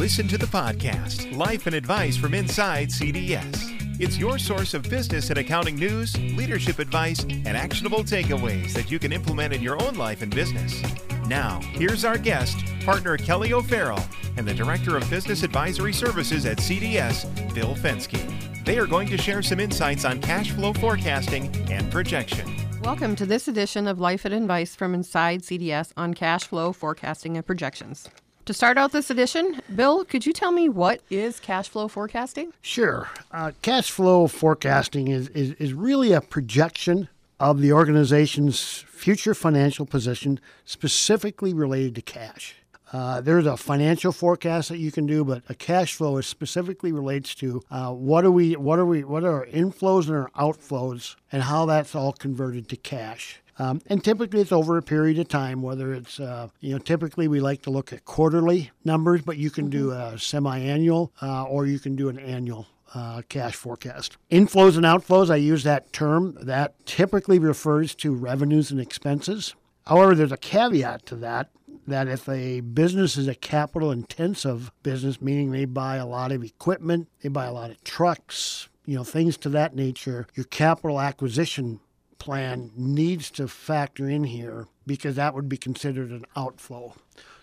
listen to the podcast, Life and Advice from Inside CDS. It's your source of business and accounting news, leadership advice, and actionable takeaways that you can implement in your own life and business. Now, here's our guest, partner Kelly O'Farrell, and the Director of Business Advisory Services at CDS, Bill Fensky. They are going to share some insights on cash flow forecasting and projection. Welcome to this edition of Life and Advice from Inside CDS on cash flow forecasting and projections. To start out this edition, Bill, could you tell me what is cash flow forecasting? Sure. Uh, cash flow forecasting is, is, is really a projection of the organization's future financial position specifically related to cash. Uh, there's a financial forecast that you can do, but a cash flow is specifically relates to uh, what are we, what are we, what are our inflows and our outflows, and how that's all converted to cash. Um, and typically it's over a period of time, whether it's, uh, you know, typically we like to look at quarterly numbers, but you can do a semi annual uh, or you can do an annual uh, cash forecast. Inflows and outflows, I use that term. That typically refers to revenues and expenses. However, there's a caveat to that that if a business is a capital intensive business, meaning they buy a lot of equipment, they buy a lot of trucks, you know, things to that nature, your capital acquisition plan needs to factor in here because that would be considered an outflow.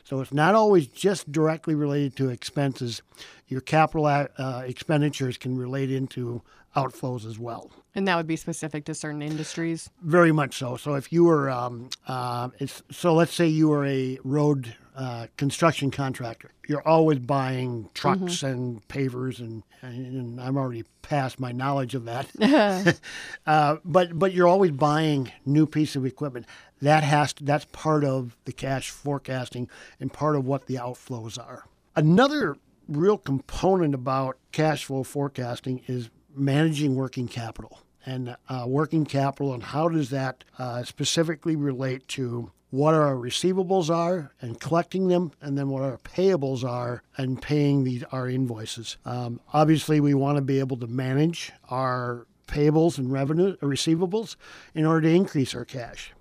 So it's not always just directly related to expenses. Your capital uh, expenditures can relate into outflows as well. And that would be specific to certain industries? Very much so. So if you were, um, uh, so let's say you were a road uh, construction contractor. You're always buying trucks mm-hmm. and pavers, and, and, I'm already past my knowledge of that. uh, but but you're always buying new piece of equipment. That has to, that's part of the cash forecasting and part of what the outflows are. Another real component about cash flow forecasting is managing working capital and uh, working capital and how does that uh, specifically relate to what our receivables are and collecting them, and then what our payables are and paying these our invoices. Um, obviously, we want to be able to manage our payables and revenue receivables in order to increase our cash.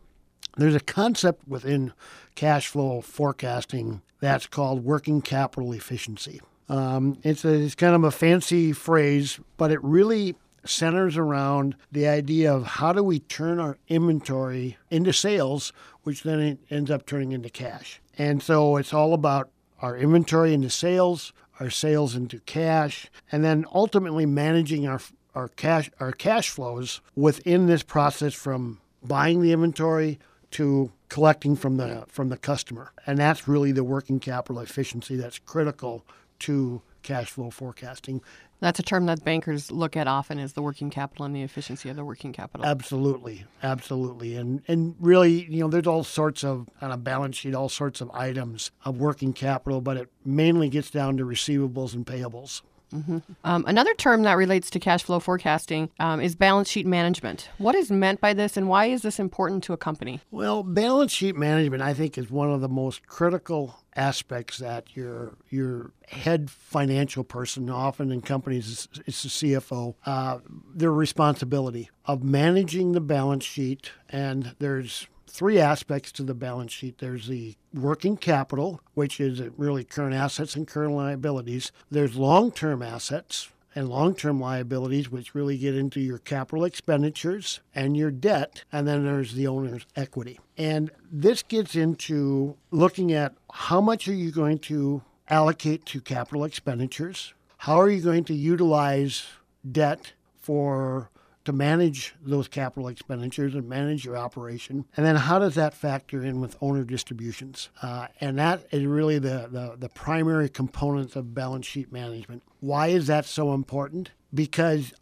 There's a concept within cash flow forecasting that's called working capital efficiency. Um, it's, a, it's kind of a fancy phrase, but it really centers around the idea of how do we turn our inventory into sales, which then ends up turning into cash. And so it's all about our inventory into sales, our sales into cash, and then ultimately managing our our cash our cash flows within this process from buying the inventory to collecting from the from the customer. And that's really the working capital efficiency that's critical to cash flow forecasting that's a term that bankers look at often is the working capital and the efficiency of the working capital. Absolutely, absolutely, and and really, you know, there's all sorts of on a balance sheet, all sorts of items of working capital, but it mainly gets down to receivables and payables. Mm-hmm. Um, another term that relates to cash flow forecasting um, is balance sheet management. What is meant by this, and why is this important to a company? Well, balance sheet management, I think, is one of the most critical aspects that your your head financial person, often in companies, it's the CFO, uh, their responsibility of managing the balance sheet. And there's three aspects to the balance sheet. There's the working capital, which is really current assets and current liabilities. There's long-term assets, and long term liabilities, which really get into your capital expenditures and your debt. And then there's the owner's equity. And this gets into looking at how much are you going to allocate to capital expenditures? How are you going to utilize debt for to manage those capital expenditures and manage your operation? And then how does that factor in with owner distributions? Uh, and that is really the, the, the primary components of balance sheet management. Why is that so important? Because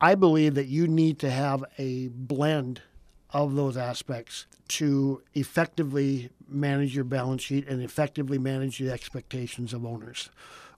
I believe that you need to have a blend of those aspects to effectively manage your balance sheet and effectively manage the expectations of owners.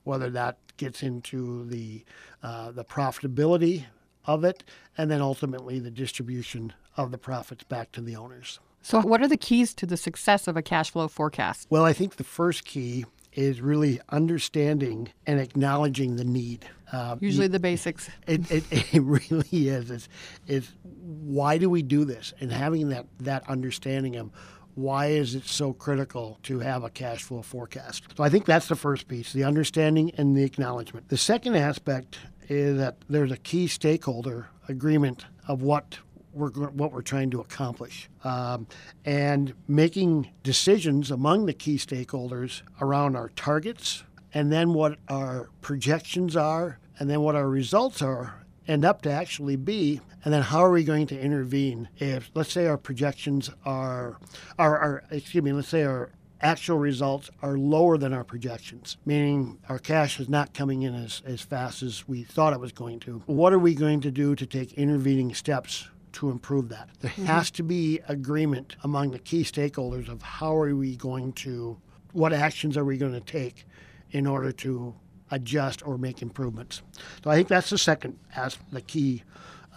Whether that gets into the uh, the profitability of it, and then ultimately the distribution of the profits back to the owners. So, what are the keys to the success of a cash flow forecast? Well, I think the first key is really understanding and acknowledging the need. Um, Usually the basics. It, it, it really is. It's, it's why do we do this? And having that, that understanding of why is it so critical to have a cash flow forecast? So I think that's the first piece, the understanding and the acknowledgement. The second aspect is that there's a key stakeholder agreement of what we're what we're trying to accomplish, um, and making decisions among the key stakeholders around our targets, and then what our projections are, and then what our results are, end up to actually be, and then how are we going to intervene if, let's say, our projections are, are, are excuse me, let's say our actual results are lower than our projections, meaning our cash is not coming in as, as fast as we thought it was going to. What are we going to do to take intervening steps to improve that? There mm-hmm. has to be agreement among the key stakeholders of how are we going to, what actions are we going to take in order to adjust or make improvements. So I think that's the second as the key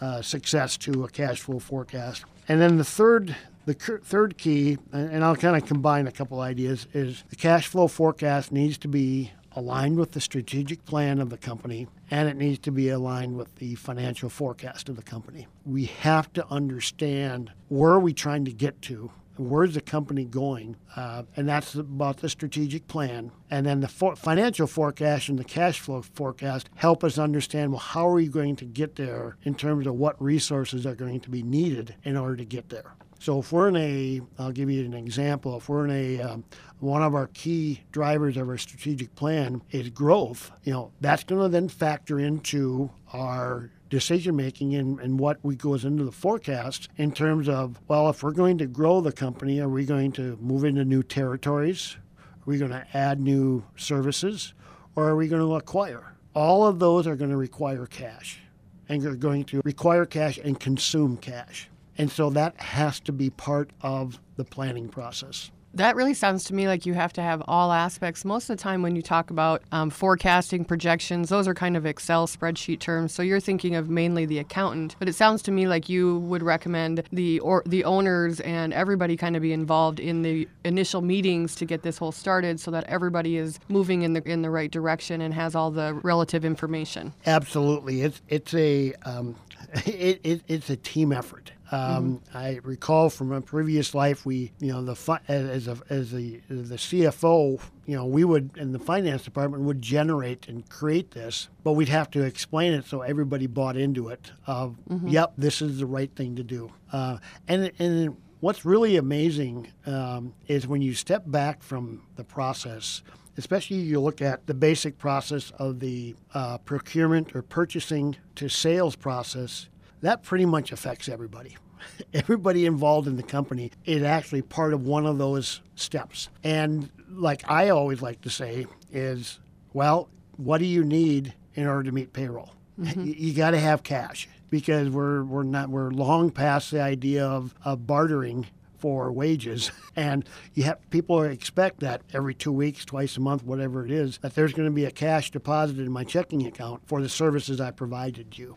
uh, success to a cash flow forecast. And then the third the third key, and I'll kind of combine a couple ideas, is the cash flow forecast needs to be aligned with the strategic plan of the company and it needs to be aligned with the financial forecast of the company. We have to understand where are we trying to get to where's the company going, uh, and that's about the strategic plan. And then the for- financial forecast and the cash flow forecast help us understand well how are we going to get there in terms of what resources are going to be needed in order to get there. So if we're in a, I'll give you an example. If we're in a, um, one of our key drivers of our strategic plan is growth. You know, that's going to then factor into our decision making and, and what we goes into the forecast in terms of well if we're going to grow the company are we going to move into new territories are we going to add new services or are we going to acquire all of those are going to require cash and are going to require cash and consume cash and so that has to be part of the planning process that really sounds to me like you have to have all aspects. Most of the time, when you talk about um, forecasting projections, those are kind of Excel spreadsheet terms. So you're thinking of mainly the accountant. But it sounds to me like you would recommend the or the owners and everybody kind of be involved in the initial meetings to get this whole started, so that everybody is moving in the in the right direction and has all the relative information. Absolutely, it's it's a um, it, it, it's a team effort. Um, mm-hmm. I recall from a previous life, we, you know, the as a as the the CFO, you know, we would in the finance department would generate and create this, but we'd have to explain it so everybody bought into it. Of, mm-hmm. yep, this is the right thing to do. Uh, and and what's really amazing um, is when you step back from the process especially you look at the basic process of the uh, procurement or purchasing to sales process that pretty much affects everybody. Everybody involved in the company is actually part of one of those steps. And like I always like to say is, well, what do you need in order to meet payroll? Mm-hmm. You, you got to have cash because we're we're not we're long past the idea of, of bartering for wages and you have people expect that every two weeks twice a month whatever it is that there's going to be a cash deposited in my checking account for the services i provided you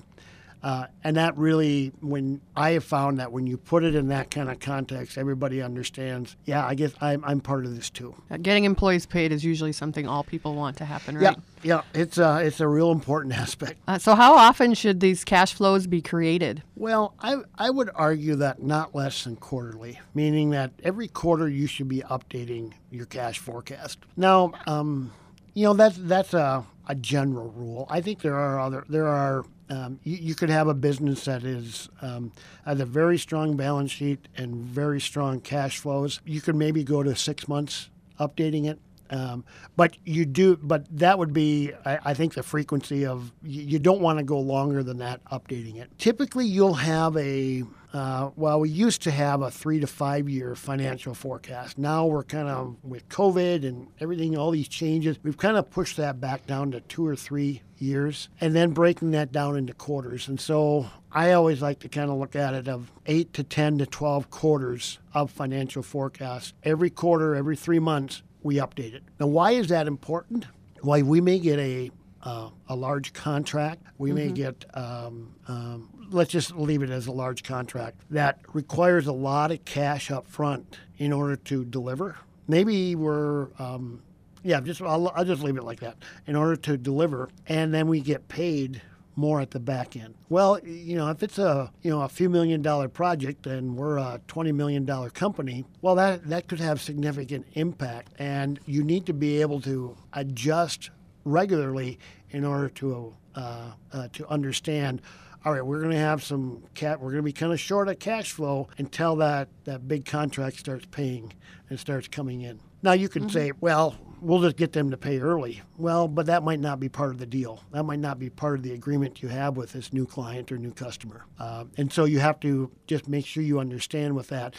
uh, and that really, when I have found that when you put it in that kind of context, everybody understands. Yeah, I guess I'm, I'm part of this too. Getting employees paid is usually something all people want to happen, right? Yeah, yeah, it's a uh, it's a real important aspect. Uh, so, how often should these cash flows be created? Well, I I would argue that not less than quarterly, meaning that every quarter you should be updating your cash forecast. Now, um, you know that's that's a a general rule. I think there are other there are um, you, you, could have a business that is um, has a very strong balance sheet and very strong cash flows. You could maybe go to six months updating it. Um, but you do, but that would be, I, I think, the frequency of you, you don't want to go longer than that updating it. Typically, you'll have a uh, well, we used to have a three to five year financial forecast. Now we're kind of, with COVID and everything, all these changes, we've kind of pushed that back down to two or three years and then breaking that down into quarters. And so I always like to kind of look at it of eight to 10 to 12 quarters of financial forecast. Every quarter, every three months, we update it. Now, why is that important? Why we may get a uh, a large contract. We mm-hmm. may get um, um, let's just leave it as a large contract that requires a lot of cash up front in order to deliver. Maybe we're, um, yeah, just I'll, I'll just leave it like that in order to deliver, and then we get paid more at the back end. Well, you know, if it's a you know a few million dollar project and we're a twenty million dollar company, well that that could have significant impact, and you need to be able to adjust regularly in order to uh, uh, to understand all right, we're going to have some cat. We're going to be kind of short of cash flow until that that big contract starts paying and starts coming in. Now you can mm-hmm. say, well, we'll just get them to pay early. Well, but that might not be part of the deal. That might not be part of the agreement you have with this new client or new customer. Uh, and so you have to just make sure you understand with that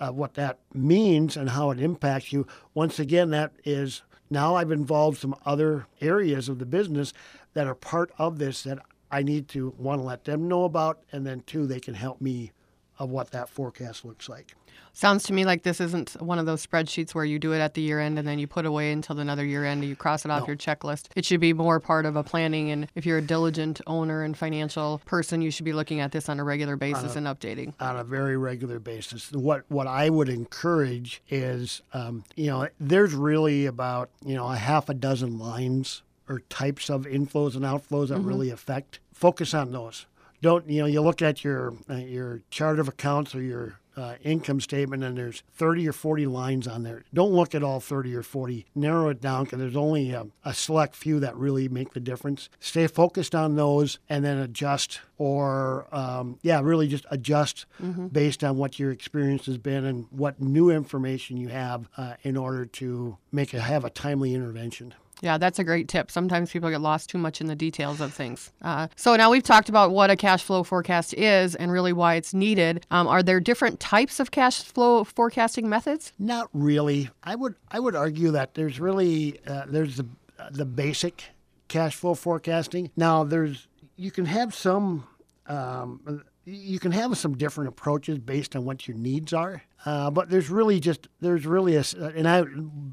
uh, what that means and how it impacts you. Once again, that is now I've involved some other areas of the business that are part of this that I need to to let them know about, and then two, they can help me of what that forecast looks like. Sounds to me like this isn't one of those spreadsheets where you do it at the year end and then you put away until another year end and you cross it off no. your checklist. It should be more part of a planning. And if you're a diligent owner and financial person, you should be looking at this on a regular basis a, and updating. On a very regular basis. What what I would encourage is, um, you know, there's really about you know a half a dozen lines or types of inflows and outflows that mm-hmm. really affect. Focus on those. Don't you know? You look at your uh, your chart of accounts or your uh, income statement and there's 30 or 40 lines on there. Don't look at all 30 or 40. Narrow it down because there's only a, a, select few that really make the difference. Stay focused on those and then adjust or, um, yeah, really just adjust mm-hmm. based on what your experience has been and what new information you have uh, in order to make a, have a timely intervention. Yeah, that's a great tip. Sometimes people get lost too much in the details of things. Uh, so now we've talked about what a cash flow forecast is and really why it's needed. Um, are there different types of cash flow forecasting methods? Not really. I would I would argue that there's really uh, there's the the basic cash flow forecasting. Now there's you can have some um, you can have some different approaches based on what your needs are. Uh, but there's really just there's really a and I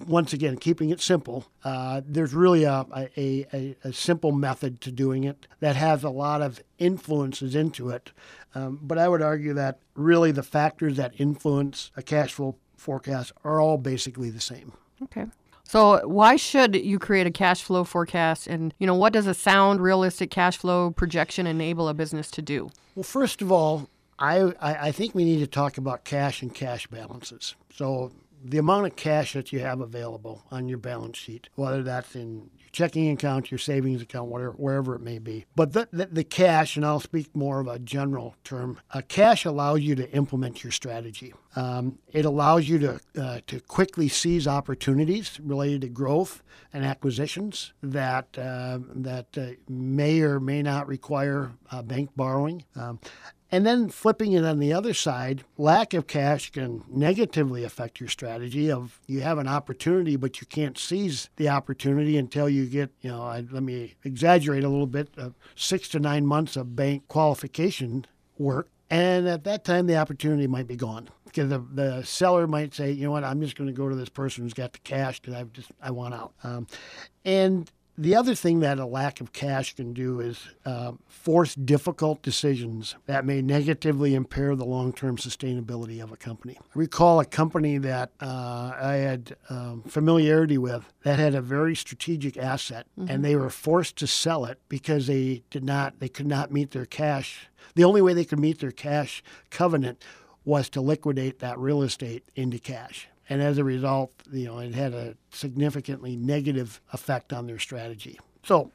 once again keeping it simple. Uh, there's really a, a, a, a, simple method to doing it that has a lot of influences into it. Um, but I would argue that really the factors that influence a cash flow forecast are all basically the same. Okay. So why should you create a cash flow forecast and you know what does a sound realistic cash flow projection enable a business to do? Well, first of all, I, I think we need to talk about cash and cash balances. So the amount of cash that you have available on your balance sheet, whether that's in your checking account, your savings account, whatever, wherever it may be. But the, the, the cash, and I'll speak more of a general term, uh, cash allows you to implement your strategy. Um, it allows you to, uh, to quickly seize opportunities related to growth and acquisitions that, uh, that uh, may or may not require uh, bank borrowing. Um, and then flipping it on the other side, lack of cash can negatively affect your strategy of you have an opportunity, but you can't seize the opportunity until you get, you know, I, let me exaggerate a little bit, uh, six to nine months of bank qualification work. And at that time, the opportunity might be gone because the, the seller might say, you know what, I'm just going to go to this person who's got the cash because I just I want out. Um, and the other thing that a lack of cash can do is uh, force difficult decisions that may negatively impair the long term sustainability of a company. I recall a company that uh, I had um, familiarity with that had a very strategic asset, mm-hmm. and they were forced to sell it because they did not, they could not meet their cash. The only way they could meet their cash covenant was to liquidate that real estate into cash and as a result, you know, it had a significantly negative effect on their strategy. So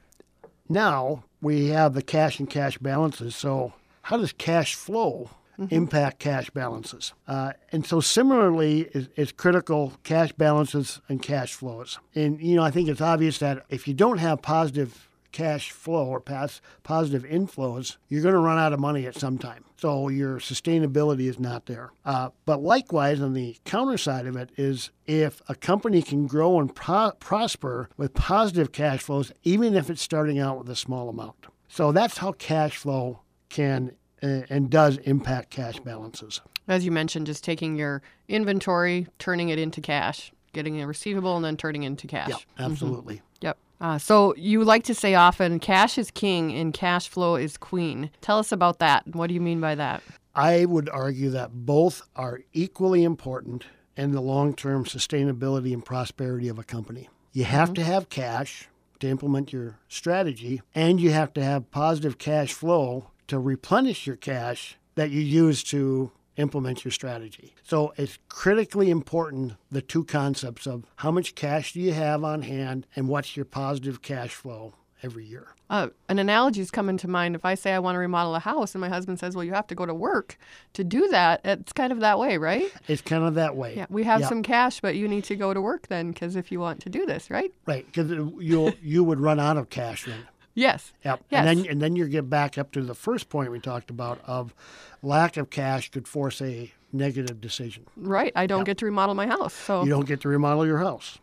now we have the cash and cash balances. So how does cash flow mm-hmm. impact cash balances? Uh, and so similarly it's, is critical cash balances and cash flows. And you know, I think it's obvious that if you don't have positive cash flow or past positive inflows, you're going to run out of money at some time. So your sustainability is not there. Uh, but likewise, on the counter side of it is if a company can grow and pro- prosper with positive cash flows, even if it's starting out with a small amount. So that's how cash flow can uh, and does impact cash balances. As you mentioned, just taking your inventory, turning it into cash, getting a receivable, and then turning into cash. Yeah, absolutely. Mm-hmm. Yep. Uh, so you like to say often, cash is king and cash flow is queen. Tell us about that. What do you mean by that? I would argue that both are equally important in the long term sustainability and prosperity of a company. You have mm-hmm. to have cash, to implement your strategy, and you have to have positive cash flow to replenish your cash that you use to implement your strategy. So it's critically important the two concepts of how much cash do you have on hand and what's your positive cash flow every year. Uh, an analogy is coming to mind. If I say I want to remodel a house and my husband says, well, you have to go to work to do that, it's kind of that way, right? It's kind of that way. Yeah, we have some cash, but you need to go to work then because if you want to do this, right? Right, because you you would run out of cash then. Yes. Yep. Yes. And then and then you get back up to the first point we talked about of lack of cash could force a negative decision. Right. I don't get to remodel my house. So You don't get to remodel your house.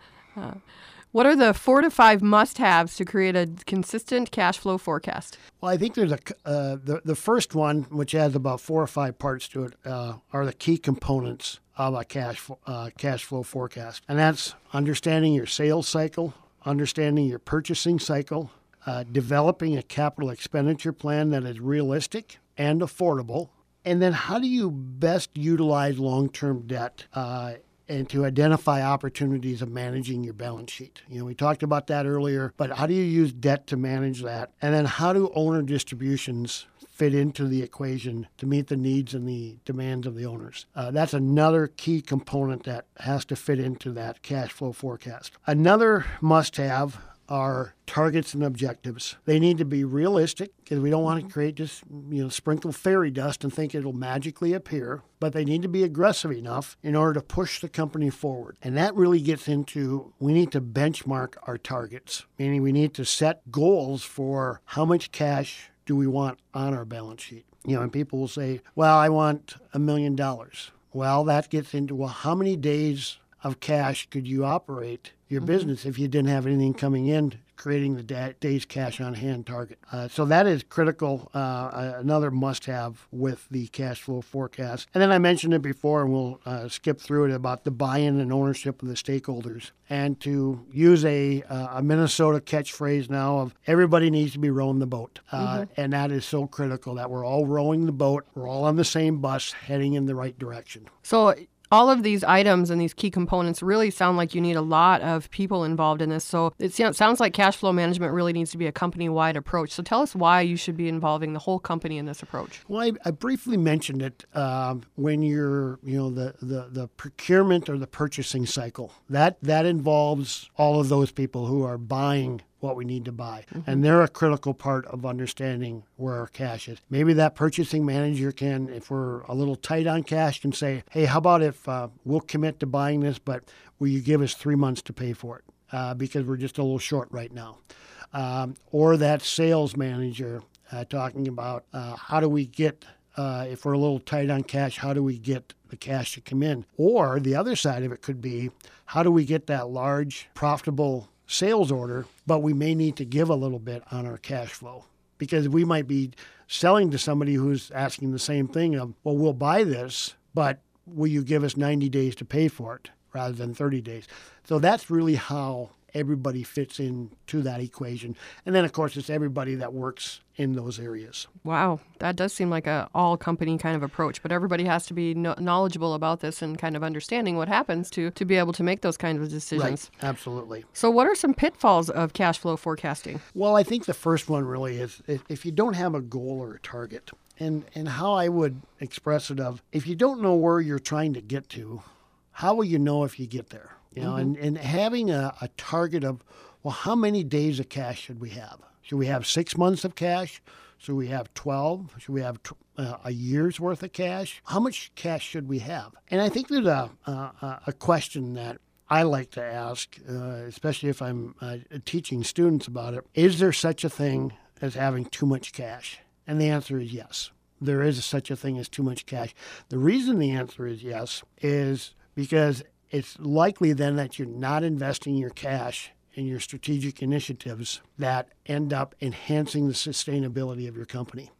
what are the four to five must-haves to create a consistent cash flow forecast? Well, I think there's a uh, the the first one, which has about four or five parts to it, uh, are the key components of a cash uh, cash flow forecast, and that's understanding your sales cycle, understanding your purchasing cycle, uh, developing a capital expenditure plan that is realistic and affordable, and then how do you best utilize long-term debt uh, and to identify opportunities of managing your balance sheet. You know, we talked about that earlier, but how do you use debt to manage that? And then how do owner distributions fit into the equation to meet the needs and the demands of the owners? Uh, that's another key component that has to fit into that cash flow forecast. Another must have are targets and objectives. They need to be realistic because we don't want to mm-hmm. create just you know sprinkle fairy dust and think it'll magically appear, but they need to be aggressive enough in order to push the company forward. And that really gets into we need to benchmark our targets, meaning we need to set goals for how much cash do we want on our balance sheet. You know, and people will say, "Well, I want a million dollars." Well, that gets into well, how many days of cash could you operate your business if you didn't have anything coming in, creating the da- day's cash on hand target. Uh, so that is critical, uh, another must have with the cash flow forecast. And then I mentioned it before, and we'll uh, skip through it about the buy in and ownership of the stakeholders. And to use a, uh, a Minnesota catchphrase now of everybody needs to be rowing the boat. Uh, And that is so critical that we're all rowing the boat, we're all on the same bus heading in the right direction. So all of these items and these key components really sound like you need a lot of people involved in this. So it sounds like cash flow management really needs to be a company-wide approach. So tell us why you should be involving the whole company in this approach. Well, I, I briefly mentioned it um, when you're, you know, the, the, the procurement or the purchasing cycle. That that involves all of those people who are buying what we need to buy, and they're a critical part of understanding where our cash is. Maybe that purchasing manager can, if we're a little tight on cash, can say, "Hey, how about if uh, we'll commit to buying this, but will you give us three months to pay for it uh, because we're just a little short right now?" Um, or that sales manager uh, talking about uh, how do we get uh, if we're a little tight on cash, how do we get the cash to come in? Or the other side of it could be how do we get that large, profitable sales order, but we may need to give a little bit on our cash flow because we might be selling to somebody who's asking the same thing of, well, we'll buy this, but will you give us 90 days to pay for it rather than 30 days? So that's really how everybody fits into that equation. And then, of course, it's everybody that works in those areas. Wow, that does seem like a all company kind of approach, but everybody has to be knowledgeable about this and kind of understanding what happens to to be able to make those kinds of decisions. Right, absolutely. So what are some pitfalls of cash flow forecasting? Well, I think the first one really is if, if you don't have a goal or a target, and, and how I would express it of if you don't know where you're trying to get to, how will you know if you get there? You know, and, and having a, a target of, well, how many days of cash should we have? Should we have six months of cash? Should we have 12? Should we have tw- uh, a year's worth of cash? How much cash should we have? And I think there's a, a, a question that I like to ask, uh, especially if I'm uh, teaching students about it. Is there such a thing as having too much cash? And the answer is yes. There is such a thing as too much cash. The reason the answer is yes is because it's likely then that you're not investing your cash in your strategic initiatives that end up enhancing the sustainability of your company.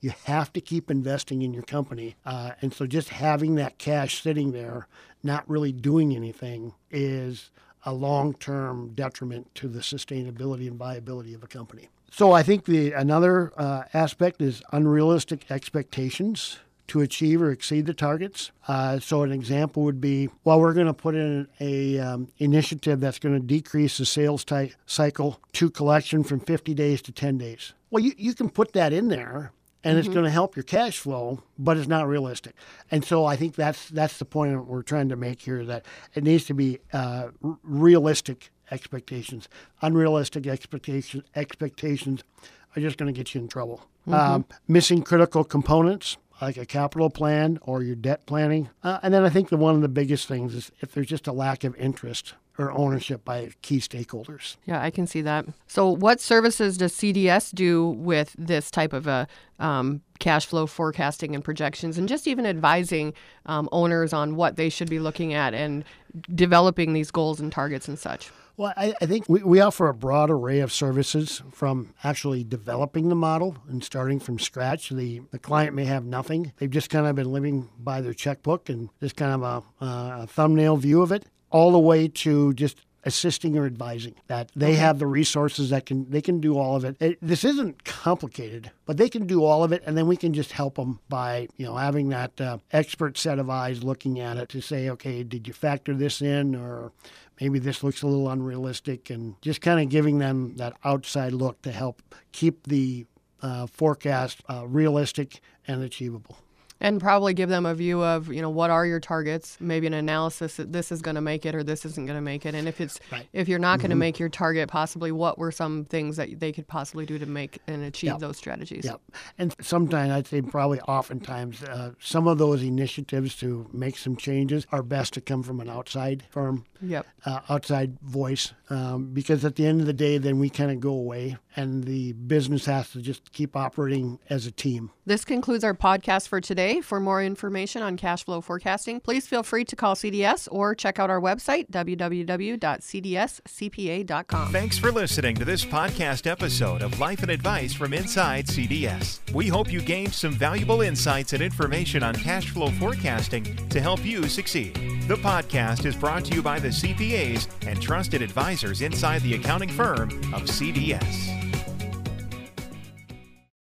You have to keep investing in your company. Uh, and so just having that cash sitting there, not really doing anything, is a long term detriment to the sustainability and viability of a company. So I think the another uh, aspect is unrealistic expectations to achieve or exceed the targets. Uh, so an example would be, well, we're going to put in a um, initiative that's going to decrease the sales ty- cycle to collection from 50 days to 10 days. Well, you, you can put that in there and it's going to help your cash flow, but it's not realistic. And so I think that's that's the point we're trying to make here that it needs to be uh, r- realistic expectations. Unrealistic expectations expectations are just going to get you in trouble. Um, missing critical components like a capital plan or your debt planning, uh, and then I think the one of the biggest things is if there's just a lack of interest or ownership by key stakeholders. Yeah, I can see that. So, what services does CDS do with this type of a um, cash flow forecasting and projections, and just even advising um, owners on what they should be looking at and developing these goals and targets and such? Well, I, I think we, we offer a broad array of services from actually developing the model and starting from scratch. The, the client may have nothing. They've just kind of been living by their checkbook and just kind of a, a thumbnail view of it, all the way to just assisting or advising that they have the resources that can they can do all of it. it. This isn't complicated, but they can do all of it, and then we can just help them by you know having that uh, expert set of eyes looking at it to say, okay, did you factor this in, or maybe this looks a little unrealistic, and just kind of giving them that outside look to help keep the uh, forecast uh, realistic and achievable and probably give them a view of you know what are your targets maybe an analysis that this is going to make it or this isn't going to make it and if it's Right. if you're not going to make your target possibly what were some things that they could possibly do to make and achieve Yep. those strategies Yep. And sometimes, I'd say probably oftentimes, uh, some of those initiatives to make some changes are best to come from an outside firm, yep uh, outside voice, um, because at the end of the day, then we kind of go away and the business has to just keep operating as a team. This concludes our podcast for For more information on cash flow forecasting, please feel free to call CDS or check out our website, www.cdscpa.com. Thanks for listening to this podcast episode of Life and Advice from Inside CDS. We hope you gained some valuable insights and information on cash flow forecasting to help you succeed. The podcast is brought to you by the CPAs and trusted advisors inside the accounting firm of CDS.